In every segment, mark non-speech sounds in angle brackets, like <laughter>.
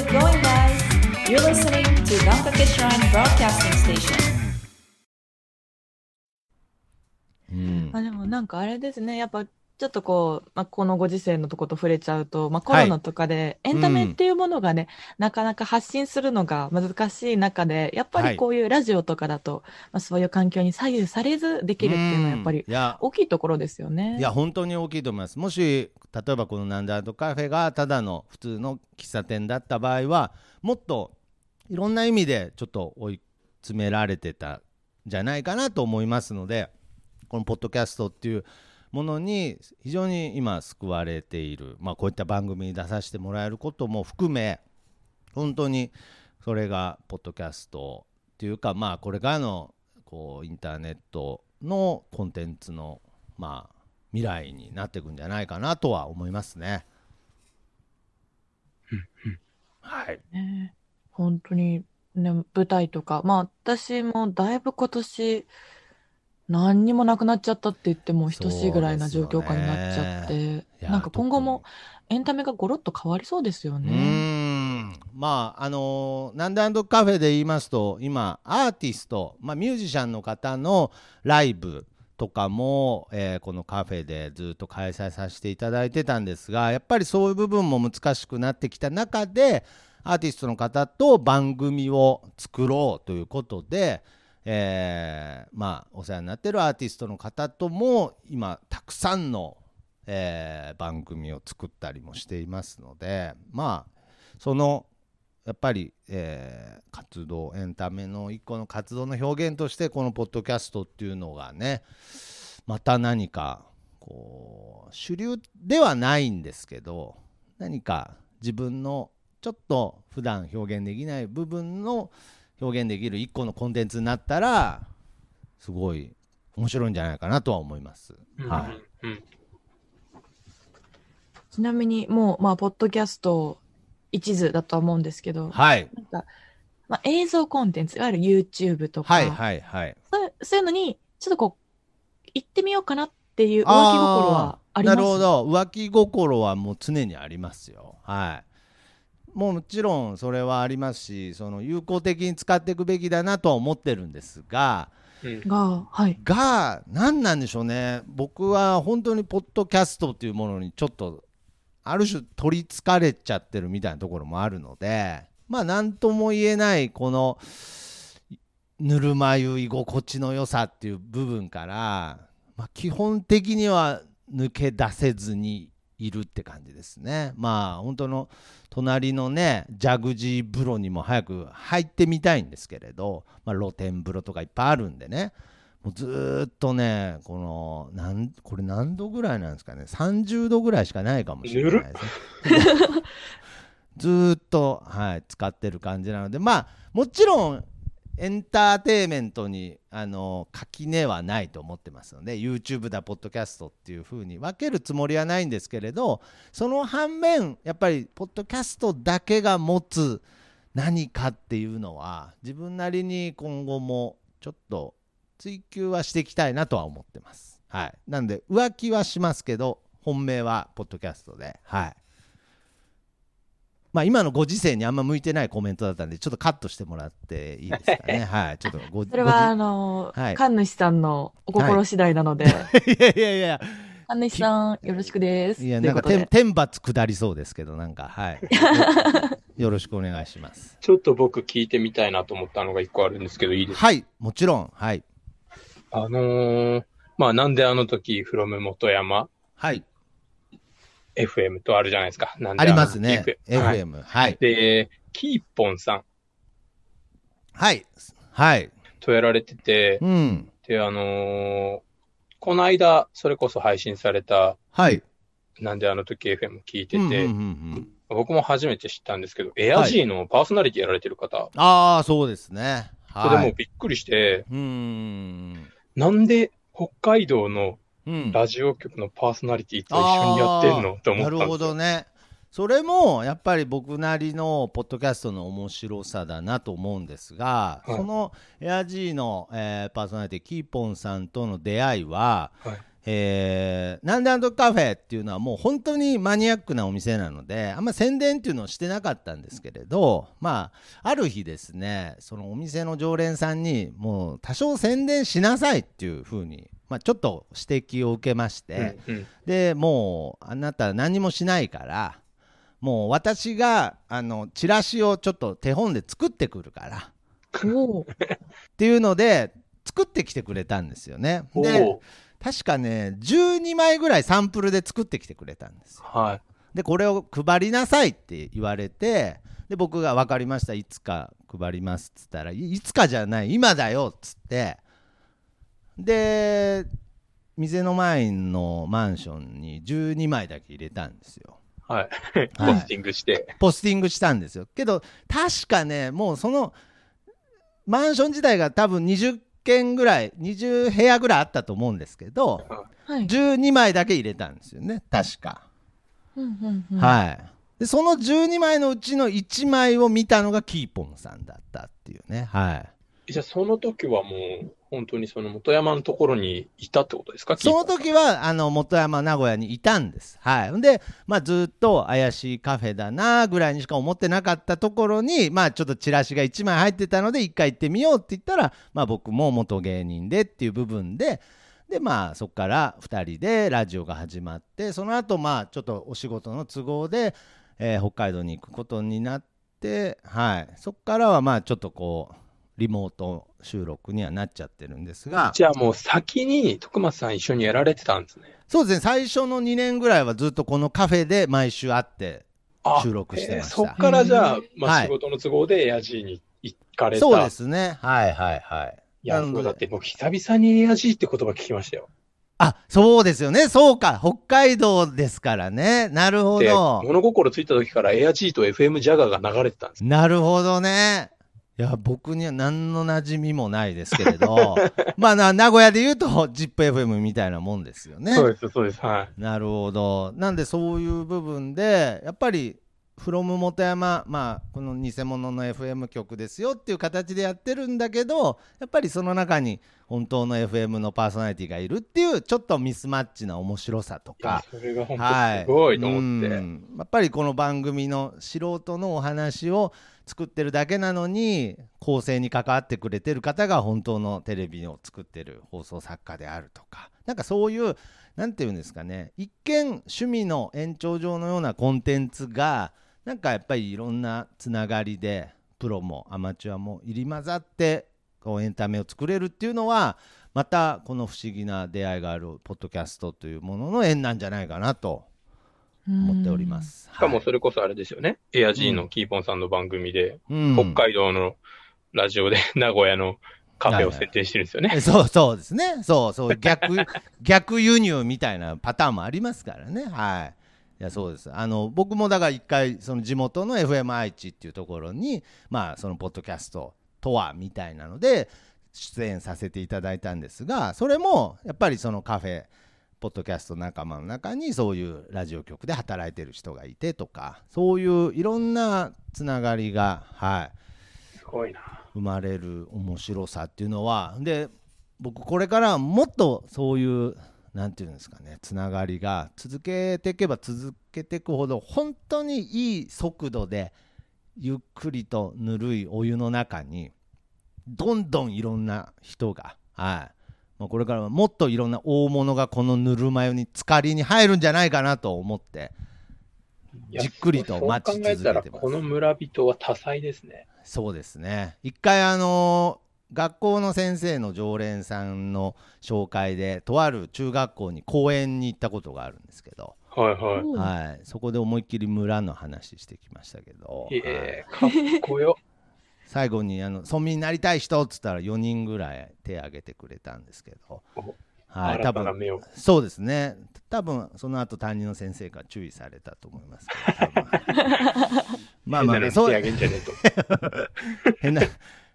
it going, guys? You're listening to Gankake Shrine Broadcasting Station. うんあでもなんかあれですね、やっぱ ちょっとこう、まあ、このご時世のとこと触れちゃうと、まあ、コロナとかでエンタメっていうものがね、なかなか発信するのが難しい中で、やっぱはい。りこういうラジオとかだと、まあ、そういう環境に左右されずできるっていうのはやっぱり大きいところですよね。いや本当に大きいと思います。もし例えばこのなんだアートカフェがただの普通の喫茶店だった場合はもっといろんな意味でちょっと追い詰められてたんじゃないかなと思いますのでこのポッドキャストっていうものに非常に今救われている、まあ、こういった番組に出させてもらえることも含め本当にそれがポッドキャストっていうかまあこれからのこうインターネットのコンテンツのまあ未来になっていくんじゃないかなとは思いますね。はい。ね本当に、ね、舞台とか、まあ私もだいぶ今年、何にもなくなっちゃったって言っても等しいぐらいな状況下になっちゃって、いやなんか今後もエンタメがゴロッと変わりそうですよね。んまああのーなんでカフェで言いますと今アーティスト、まあ、ミュージシャンの方のライブとかも、えーこのカフェでずっと開催させていただいてたんですがやっぱりそういう部分も難しくなってきた中でアーティストの方と番組を作ろうということで、えーまあお世話になってるアーティストの方とも今たくさんの、えー番組を作ったりもしていますのでまあそのやっぱり、えー活動エンタメの一個の活動の表現としてこのポッドキャストっていうのがねまた何かこう主流ではないんですけど何か自分のちょっと普段表現できない部分の表現できる一個のコンテンツになったらすごい面白いんじゃないかなとは思います。はい。うん。ちなみにもう、まあ、ポッドキャスト一途だとは思うんですけど、はい。なんか、まあ、映像コンテンツ、いわゆる YouTube とか、はいはいはい。そういうそういうのに、ちょっとこう、行ってみようかなっていう浮気心はあります？なるほど。浮気心はもう常にありますよ。はいもうもちろんそれはありますしその有効的に使っていくべきだなとは思ってるんですがうんが、はい。が何なんでしょうね僕は本当にポッドキャストっていうものにちょっとある種取りつかれちゃってるみたいなところもあるのでまあ何とも言えないこのぬるま湯居心地の良さっていう部分から、まあ、基本的には抜け出せずにいるって感じですね。まあ本当の隣のねジャグジー風呂にも早く入ってみたいんですけれど、まあ、露天風呂とかいっぱいあるんでね。もうずーっとねこのなんこれ何度ぐらいなんですかね。30度ぐらいしかないかもしれないですね。ずーっと、はい、使ってる感じなのでまあもちろんエンターテインメントにあの垣根はないと思ってますので YouTube だポッドキャストっていう風に分けるつもりはないんですけれどその反面やっぱりポッドキャストだけが持つ何かっていうのは自分なりに今後もちょっと追求はしていきたいなとは思ってます。はい、なんで浮気はしますけど本命はポッドキャストで、はい。まあ、今のご時世にあんま向いてないコメントだったんでちょっとカットしてもらっていいですかね。<laughs> はい、ちょっとごそれは、あの、はい。神主さんのお心次第なので、ごじいやいやいや。神主さん、よろしくです。いやなんか天天罰下りそうですけどなんかはい。よろしくお願いします。ちょっと僕聞いてみたいなと思ったのが一個あるんですけど、いいですか？はい。もちろん。はい。あのー、まあなんであの時、フロム元山はい FM とあるじゃないですか。なんでありますね。FM はい。FM はい。で、キーポンさん。はい。はい。とやられてて、うん。で、あのーこの間、それこそ配信された、はい。なんであの時 FM 聞いてて、うんうんうんうん。僕も初めて知ったんですけど、エアジーのパーソナリティやられてる方、ああそうですね。それではいもうびっくりして、うーん。なんで北海道のうん。ラジオ局のパーソナリティと一緒にやってんのって思った。なるほどね。それもやっぱり僕なりのポッドキャストの面白さだなと思うんですが、はい。そのエアジーの、えーパーソナリティキーポンさんとの出会いははいえー、なんであのカフェっていうのはもう本当にマニアックなお店なのであんま宣伝っていうのをしてなかったんですけれどまあある日ですねそのお店の常連さんにもう多少宣伝しなさいっていうふうに、まあ、ちょっと指摘を受けまして、うんうんでもうあなた何もしないからもう私があのチラシをちょっと手本で作ってくるからおお。っていうので作ってきてくれたんですよね。おでお確かね12枚ぐらいサンプルで作ってきてくれたんですよ。はい。でこれを配りなさいって言われてで僕が分かりましたいつか配りますっつったらいいつかじゃない今だよっつってで店の前のマンションに12枚だけ入れたんですよ。はい。ポはいスティングして。ポスティングしたんですよけど確かねもうそのマンション自体が多分20軒ぐらい20部屋ぐらいあったと思うんですけどはい。12枚だけ入れたんですよね確か、うんうんうん。はいでその12枚のうちの1枚を見たのがキーポンさんだったっていうねはいじゃあその時はもう、本当にその元山のところにいたってことですか？その時はあの元山名古屋にいたんです。はい、で、まあ、ずっと怪しいカフェだなぐらいにしか思ってなかったところに、まあ、ちょっとチラシが1枚入ってたので1回行ってみようって言ったら、まあ、僕も元芸人でっていう部分で。でまあそこから2人でラジオが始まってその後まあちょっとお仕事の都合で、えー北海道に行くことになって、はい、そこからはまあちょっとこうリモート収録にはなっちゃってるんですが。じゃあもう先に徳松さん一緒にやられてたんですね。そうですね。最初の2年ぐらいはずっとこのカフェで毎週会ってあ収録してました。えーそっからじゃあ、まあ、はい仕事の都合でエアジーに行かれた。そうですね。はいはいはい。いや、だって僕久々にエアジーって言葉聞きましたよ。あそうですよね。そうか。北海道ですからね。なるほで、ど物心ついた時からエアジーと FM ジャガーが流れてたんです。なるほどねいや僕には何の馴染みもないですけれど <laughs> まあな名古屋で言うと ZIPFM みたいなもんですよねそうです、そうです。はい。なるほど。なんでそういう部分でやっぱり「from 元山」まあこの偽物の FM 局ですよっていう形でやってるんだけどやっぱりその中に本当の FM のパーソナリティがいるっていうちょっとミスマッチな面白さとか。それが本はい、当すごいと思って。うんやっぱりこの番組の素人のお話を作ってるだけなのに構成に関わってくれてる方が本当のテレビを作ってる放送作家であるとか。なんかそういうなんていうんですかね。一見趣味の延長上のようなコンテンツがなんかやっぱりいろんなつながりでプロもアマチュアも入り混ざってこうエンタメを作れるっていうのはまたこの不思議な出会いがあるポッドキャストというものの縁なんじゃないかなと思っておりま。す。しかもはいそれこそあれですよね。エアジーのキーポンさんの番組で、うん北海道のラジオで <laughs> 名古屋のカフェを設定してるんですよね。えそうそうですね。そうそう逆 <laughs> 逆輸入みたいなパターンもありますからね。はい。いやそうですあの僕もだから一回その地元の FM 愛知っていうところにまあそのポッドキャストとはみたいなので出演させていただいたんですがそれもやっぱりそのカフェポッドキャスト仲間の中にそういうラジオ局で働いてる人がいてとかそういういろんなつながりがはいすごいな。生まれる面白さっていうのはで僕これからもっとそういうなんていうんですかねつながりが続けていけば続けていくほど本当にいい速度でゆっくりとぬるいお湯の中にどんどんいろんな人が、はいまあ、これからはもっといろんな大物がこのぬるま湯に浸かりに入るんじゃないかなと思ってじっくりと待ち続けてますこの村人は多彩ですね。そうですね一回あの学校の先生の常連さんの紹介でとある中学校に講演に行ったことがあるんですけど、はいはうんはい、そこで思いっきり村の話してきましたけど、い。はいえー、かっこよ。最後にあの村民になりたい人っつったら4人ぐらい手挙げてくれたんですけど、おはい、多分。そうですね多分その後担任の先生から注意されたと思いますけど <laughs> まあまあ変なそう手あげんじゃねえと。<laughs> 変な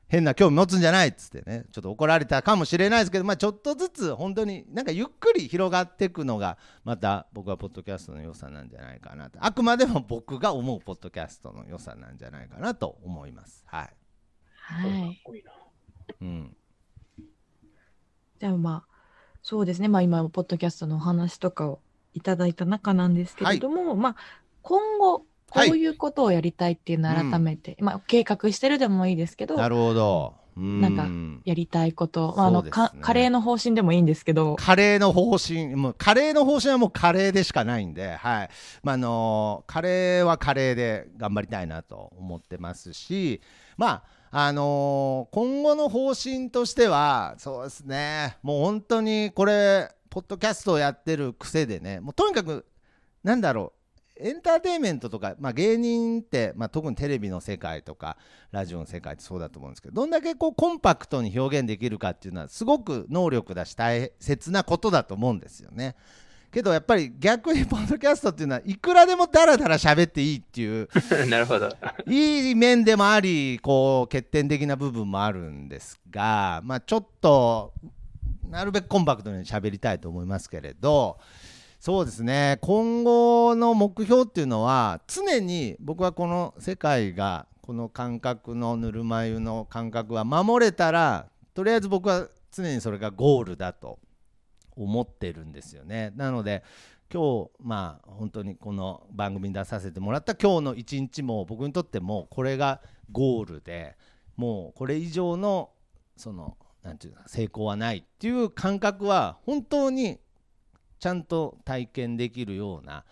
変な興味持つんじゃないっつってねちょっと怒られたかもしれないですけど、まあ、ちょっとずつ本当になんかゆっくり広がっていくのがまた僕はポッドキャストの良さなんじゃないかなと。あくまでも僕が思うポッドキャストの良さなんじゃないかなと思います。はい、はい。うん、じゃあまあ、そうですね。まあ今、ポッドキャストのお話とかをいただいた中なんですけれども、まあ今後、こういうことをやりたいっていうのを改めて、まあ計画してるでもいいですけど、なるほど。なんかやりたいこと、まああの、ね。かカレーの方針でもいいんですけど、カレーの方針、もうカレーの方針はもうカレーでしかないんで、はい。まあ、あのカレーはカレーで頑張りたいなと思ってますし、まあ、あの今後の方針としては、そうですね、もう本当にこれ、ポッドキャストをやってる癖でね、もうとにかく、なんだろう、エンターテインメントとか、まあ、芸人って、まあ、特にテレビの世界とかラジオの世界ってそうだと思うんですけどどんだけこうコンパクトに表現できるかっていうのはすごく能力だし大切なことだと思うんですよね。けどやっぱり逆にポッドキャストっていうのはいくらでもダラダラ喋っていいっていう <laughs> なるほど。いい面でもありこう欠点的な部分もあるんですが、まあ、ちょっとなるべくコンパクトに喋りたいと思いますけれどそうですね今後の目標っていうのは常に僕はこの世界がこの感覚のぬるま湯の感覚は守れたらとりあえず僕は常にそれがゴールだと思ってるんですよね。なので今日まあ本当にこの番組に出させてもらった今日の一日も僕にとってもこれがゴールでもうこれ以上のそのなんていうの成功はないっていう感覚は本当にちゃんと体験できるような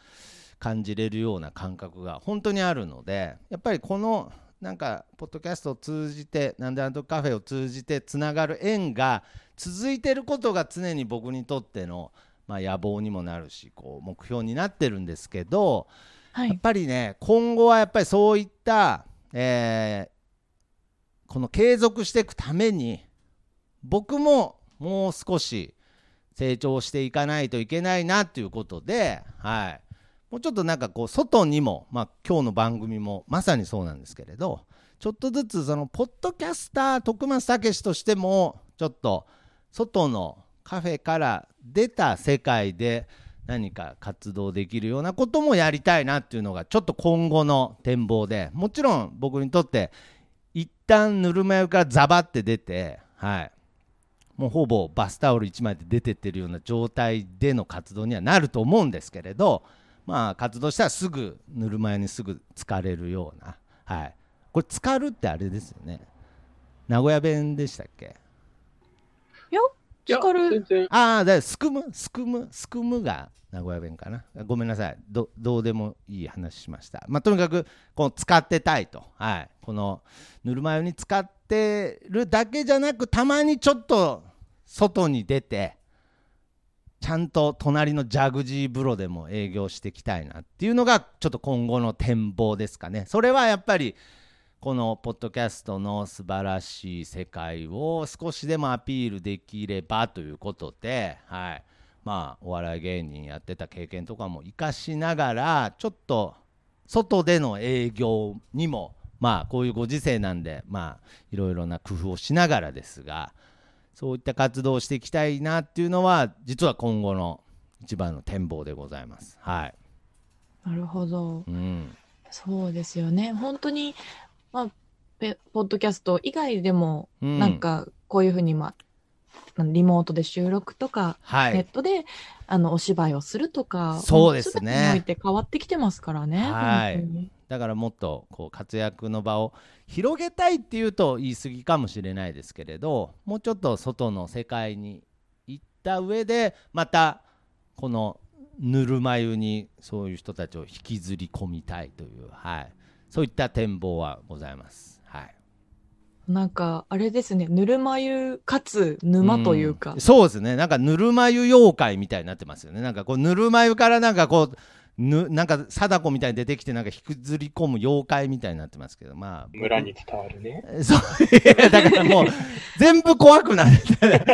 感じれるような感覚が本当にあるのでやっぱりこのなんかポッドキャストを通じてなんであの時カフェを通じてつながる縁が続いてることが常に僕にとっての、まあ、野望にもなるしこう目標になってるんですけど、はい。やっぱりね今後はやっぱりそういった、えーこの継続していくために僕ももう少し成長していかないといけないなということで、はい、もうちょっとなんかこう外にも、まあ、今日の番組もまさにそうなんですけれどちょっとずつそのポッドキャスター徳松武としてもちょっと外のカフェから出た世界で何か活動できるようなこともやりたいなっていうのがちょっと今後の展望でもちろん僕にとって一旦ぬるま湯からザバって出てはい。もうほぼバスタオル1枚で出てってるような状態での活動にはなると思うんですけれどまあ活動したらすぐぬるま湯にすぐ浸かれるようなはい。これ浸かるってあれですよね。名古屋弁でしたっけ？いや、ああだすくむ？すくむ？すくむが名古屋弁かな？ごめんなさい。どどうでもいい話しました。まあとにかくこの使ってたいと。はい。このぬるま湯に使ってるだけじゃなくたまにちょっと外に出てちゃんと隣のジャグジー風呂でも営業していきたいなっていうのがちょっと今後の展望ですかね。それはやっぱりこのポッドキャストの素晴らしい世界を少しでもアピールできればということで、はい、まあお笑い芸人やってた経験とかも生かしながらちょっと外での営業にもまあこういうご時世なんでまあいろいろな工夫をしながらですがそういった活動をしていきたいなっていうのは実は今後の一番の展望でございます。はい、なるほど。うん、そうですよね。本当に、まあ、ペポッドキャスト以外でも、うん。なんか、こういうふうに、まあ、リモートで収録とか、はい。ネットで、あの、お芝居をするとか、そうですね。全てにおいて変わってきてますからね。はい。だからもっとこう活躍の場を広げたいっていうと言い過ぎかもしれないですけれどもうちょっと外の世界に行った上でまたこのぬるま湯にそういう人たちを引きずり込みたいという、はい、そういった展望はございます。はい。なんか、あれですね、ぬるま湯かつ沼というか。ん、そうですね。なんかぬるま湯妖怪みたいになってますよね。なんかこうぬるま湯からなんかこうぬなんか貞子みたいに出てきてなんか引きずり込む妖怪みたいになってますけど。まあ村に伝わるね。そう。だからもう全部怖くなって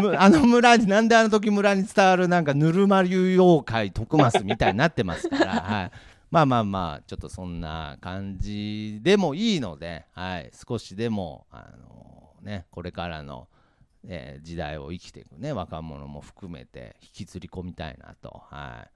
む <laughs> あの村になんであの時村に伝わるなんかぬるま湯妖怪徳増みたいになってますから、はい、まあまあまあちょっとそんな感じでもいいので、はい、少しでもあの、ね、これからの、えー時代を生きていくね若者も含めて引きずり込みたいなと。はい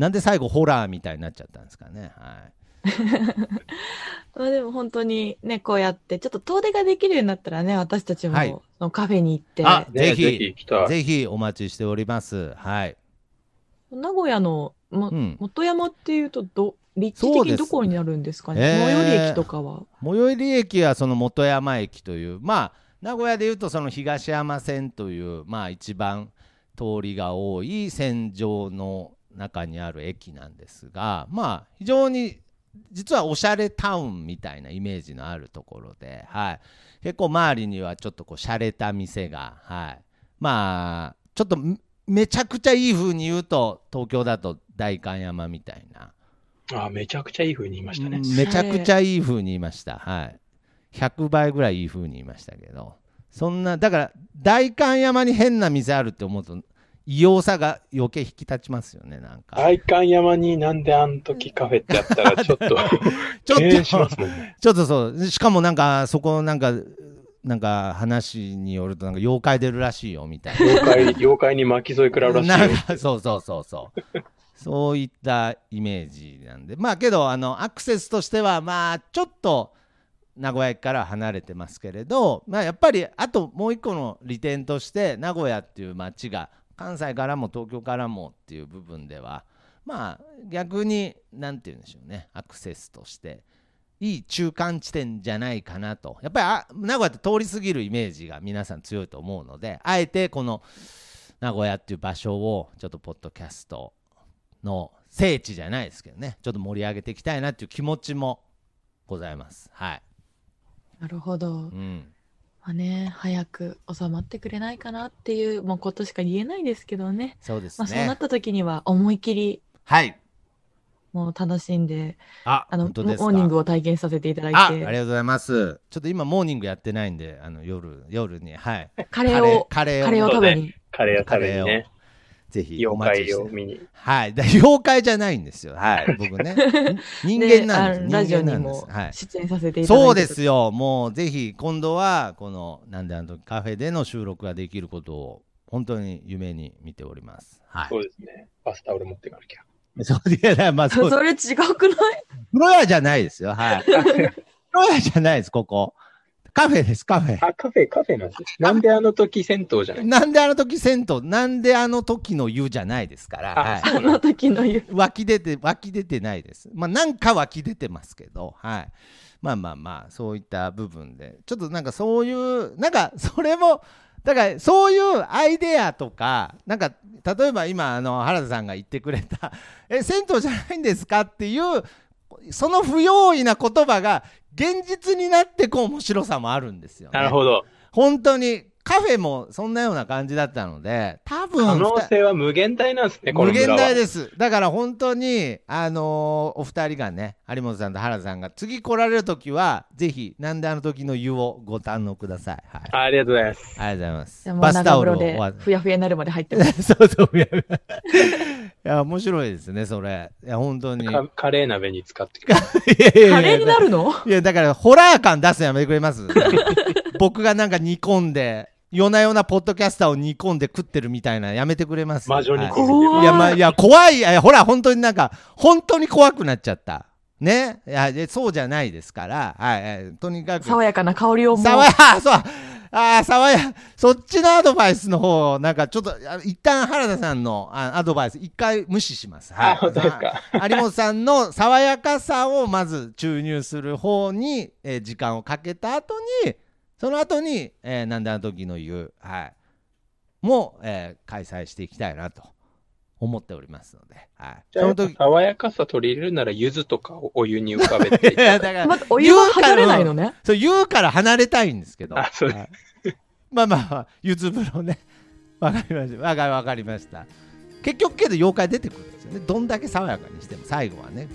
なんで最後ホラーみたいになっちゃったんですかね。はい <laughs> まあでも本当にね、こうやって、ちょっと遠出ができるようになったらね、私たちも、はいそのカフェに行って、ぜひ。ぜひお待ちしております。はい。名古屋の、もうん。元山っていうとど、立地そうです。的にどこになるんですかね？えー。最寄り駅とかは。最寄り駅はその本山駅というまあ名古屋でいうとその東山線というまあ一番通りが多い線上の中にある駅なんですがまあ非常に実はおしゃれタウンみたいなイメージのあるところで、はい、結構周りにはちょっとこう洒落た店が、はい、まあちょっとめめちゃくちゃいい風に言うと東京だと代官山みたいなあめちゃくちゃいい風に言いましたね。めちゃくちゃいい風に言いました。はい。100倍ぐらいいい風に言いましたけど、そんな、だから、代官山に変な店あるって思うと、異様さが余計引き立ちますよね、なんか。代官山になんであの時カフェってやったらちょっと、<laughs> ちょっと、ね。ちょっとそう、しかもなんか、そこなんか、なんか話によると、なんか妖怪出るらしいよみたいな。妖怪、妖怪に巻き添え食らうらしいよ。そうそうそうそう。そういったイメージなんで、まあけど、あのアクセスとしては、まあちょっと名古屋駅からは離れてますけれど、まあ、やっぱりあともう一個の利点として、名古屋っていう街が関西からも東京からもっていう部分では、まあ逆に、なんて言うんでしょうね、アクセスとして。いい中間地点じゃないかなと。やっぱりあ名古屋って通り過ぎるイメージが皆さん強いと思うので、あえてこの名古屋っていう場所をちょっとポッドキャストの聖地じゃないですけどね、ちょっと盛り上げていきたいなっていう気持ちもございます。はい。なるほど。うん。まあね、早く収まってくれないかなっていう、もうことしか言えないですけどね。そうですまあそうなねっ。た時には思い切り、はい。もう楽しんで、あ、あの、モ本当ですか？ーニングを体験させていただいあ、ありて、がとうございます。ちょっと今モーニングやってないんで、あの夜夜にはい。カレーを、カレーカレーをを食べに。カレーを食べにね、ぜひお待ちして妖怪を。見に。はい。だ妖怪じゃないんですよ。はい。僕ね。<laughs> 人間なんです。ラジオに人間なんですもはい。出演させていただいて。そうですよ。もうぜひ今度はこのなんであの時カフェでの収録ができることを本当に夢に見ております。はい。そうですね。バスタオル持っていかなきゃ。<laughs> そういやまあそうそれ違くない？風呂屋じゃないですよ。はい。風呂屋じゃないです。ここ。カフェです。カフェ。あ、カフェ、カフェなんです。なんであの時銭湯じゃない？なんであの時銭湯、なんであの時の湯じゃないですから。あはい。あの時の湯。湧き出て、湧き出てないです。まあ、なんか湧き出てますけど、はい。まあまあまあ、そういった部分で、ちょっとなんかそういう、なんかそれも、だからそういうアイデアとか、なんか例えば今、あの原田さんが言ってくれた、<laughs> え、銭湯じゃないんですかっていう、その不用意な言葉が現実になってこう面白さもあるんですよ、ね。なるほど。本当にカフェもそんなような感じだったので、多分可能性は無限大なんですね、無限。大です。だから本当に、あのーお二人がね、有本さんと原田さんが次来られるときは、ぜひ、なんであの時の湯をご堪能ください。はい。あありがとうございます。ありがとうございます。バスタオルをふやふやになるまで入ってます。<laughs> そうそう、<laughs> いや、いや面白いですね、それ。いや、本当に。カレー鍋に使ってくれ。<laughs> いやいやカレーになるの？いや、だから、ホラー感出すのやめてくれます？僕がなんか煮込んで、夜な夜なポッドキャスターを煮込んで食ってるみたいな、やめてくれます？魔女いいや、まあ、いや、怖い。いや、ほら、本当になんか、本当に怖くなっちゃった。ね？いや、でそうじゃないですから、はい、はいとにかく。爽やかな香りをもう。爽や、<laughs> そう。ああ、爽や、そっちのアドバイスの方、なんかちょっと、あ一旦原田さんのあアドバイス、一回無視します。はい。あ本当ですか？あ有本さんの爽やかさをまず注入する方に、えー時間をかけた後に、その後に、えーなんであの時の言う、はい。も、えー開催していきたいなと思っておりますので、はい。その時、爽やかさ取り入れるなら、柚子とかをお湯に浮かべていいや、ただから、お湯は離れないのね。そう、言うから離れたいんですけど。あそうですはいまあまあまあ、ゆず風呂ね。<laughs> わかりました。わかわかりました。結局けど妖怪出てくるんですよね。どんだけ爽やかにしても最後はね。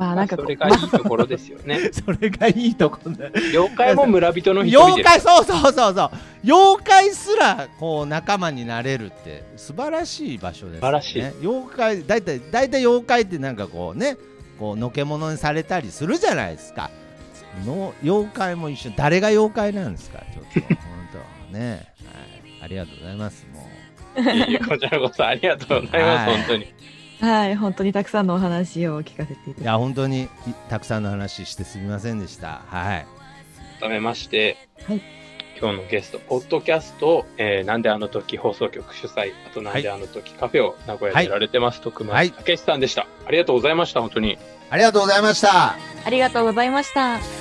まあなんかそれがいいところですよね。<laughs> それがいいとこだ。妖怪も村人の一人妖です。怪、そうそうそうそう。妖怪すらこう仲間になれるって素晴らしい場所です、ね。素晴らしい妖怪、だいたい、だいたい妖怪ってなんかこうね、こうのけものにされたりするじゃないですか。の妖怪も一緒。誰が妖怪なんですか？ちょっと。本当ね。はい。ありがとうございます。もう。<laughs> いえいえこちらこそありがとうございます、はい本当に。はい、本当にたくさんのお話を聞かせていただきいや本当にいたくさんの話してすみませんでした。はい。改めまして、はい。今日のゲスト、ポッドキャスト、えーなんであの時放送局主催、あとなんであの時カフェを名古屋でやられてます、徳はい。松武さんでした。ありがとうございました、本当に。ありがとうございました。ありがとうございました。